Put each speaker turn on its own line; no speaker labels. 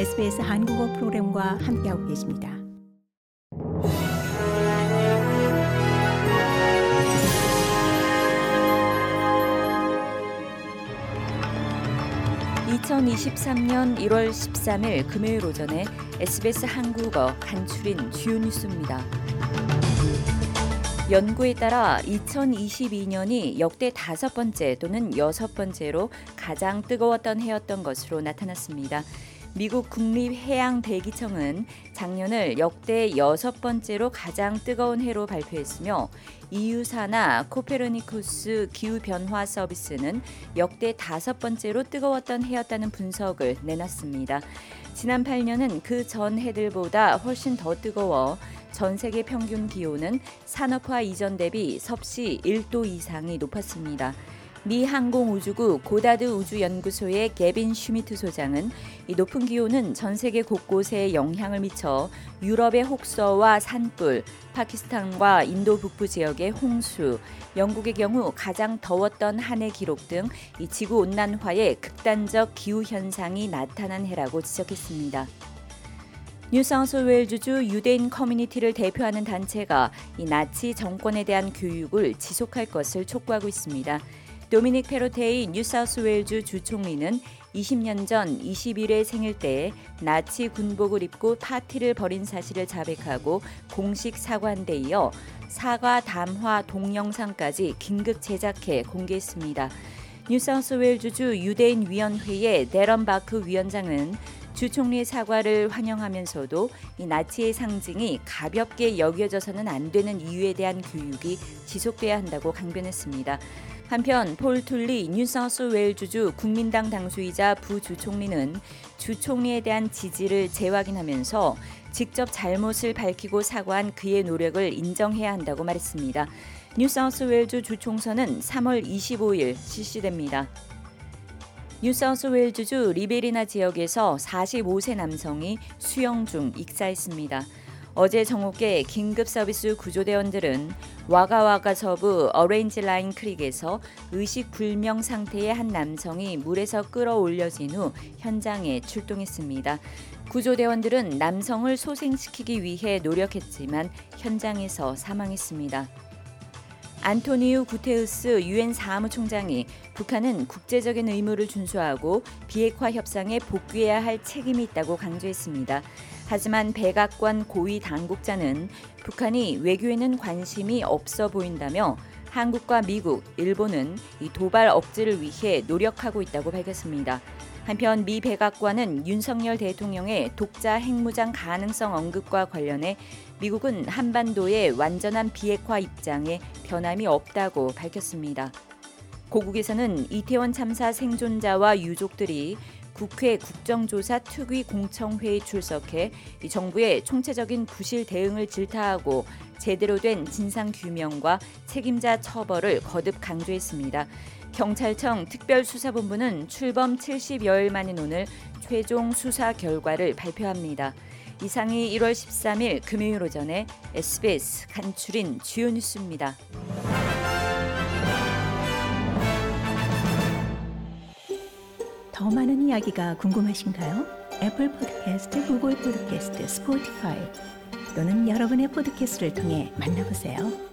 SBS 한국어 프로그램과 함께하고 계십니다.
(2023년 1월 13일) 금요일 오전에 SBS 한국어 간추린 주요 뉴스입니다. 연구에 따라 2022년이 역대 다섯 번째 또는 여섯 번째로 가장 뜨거웠던 해였던 것으로 나타났습니다. 미국 국립해양대기청은 작년을 역대 여섯 번째로 가장 뜨거운 해로 발표했으며 이유사나 코페르니쿠스 기후변화 서비스는 역대 다섯 번째로 뜨거웠던 해였다는 분석을 내놨습니다. 지난 8년은 그 전 해들보다 훨씬 더 뜨거워 전 세계 평균 기온은 산업화 이전 대비 섭씨 1도 이상이 높았습니다. 미 항공우주국 고다드 우주연구소의 게빈 슈미트 소장은 이 높은 기온은 전 세계 곳곳에 영향을 미쳐 유럽의 혹서와 산불, 파키스탄과 인도 북부 지역의 홍수, 영국의 경우 가장 더웠던 한 해 기록 등 이 지구 온난화의 극단적 기후 현상이 나타난 해라고 지적했습니다. 뉴사우스웨일즈주 유대인 커뮤니티를 대표하는 단체가 이 나치 정권에 대한 교육을 지속할 것을 촉구하고 있습니다. 도미닉 페로테이 뉴사우스웨일즈 주총리는 20년 전 21회 생일 때 나치 군복을 입고 파티를 벌인 사실을 자백하고 공식 사과한 데 이어 사과 담화 동영상까지 긴급 제작해 공개했습니다. 뉴사우스웨일즈주 유대인 위원회의 데런 바크 위원장은 주 총리의 사과를 환영하면서도 이 나치의 상징이 가볍게 여겨져서는 안 되는 이유에 대한 교육이 지속돼야 한다고 강변했습니다. 한편 폴 툴리 뉴사우스 웨일즈주 국민당 당수이자 부주총리는 주총리에 대한 지지를 재확인하면서 직접 잘못을 밝히고 사과한 그의 노력을 인정해야 한다고 말했습니다. 뉴사우스 웨일주 주총선은 3월 25일 실시됩니다. 뉴사우스웨일즈주 리베리나 지역에서 45세 남성이 수영 중 익사했습니다. 어제 정오께 긴급 서비스 구조대원들은 와가와가 서부 어레인지 라인 크릭에서 의식 불명 상태의 한 남성이 물에서 끌어올려진 후 현장에 출동했습니다. 구조대원들은 남성을 소생시키기 위해 노력했지만 현장에서 사망했습니다. 안토니우 구테우스 유엔 사무총장이 북한은 국제적인 의무를 준수하고 비핵화 협상에 복귀해야 할 책임이 있다고 강조했습니다. 하지만 백악관 고위 당국자는 북한이 외교에는 관심이 없어 보인다며 한국과 미국, 일본은 이 도발 억제를 위해 노력하고 있다고 밝혔습니다. 한편 미 백악관은 윤석열 대통령의 독자 핵무장 가능성 언급과 관련해 미국은 한반도의 완전한 비핵화 입장에 변함이 없다고 밝혔습니다. 고국에서는 이태원 참사 생존자와 유족들이 국회 국정조사 특위 공청회에 출석해 정부의 총체적인 부실 대응을 질타하고 제대로 된 진상 규명과 책임자 처벌을 거듭 강조했습니다. 경찰청 특별수사본부는 출범 70여일 만인 오늘 최종 수사 결과를 발표합니다. 이상이 1월 13일 금요일 오전에 SBS 간추린 주요 뉴스입니다.
더 많은 이야기가 궁금하신가요? 애플 포드캐스트, 구글 포드캐스트, 스포티파이 또는 여러분의 포드캐스트를 통해 만나보세요.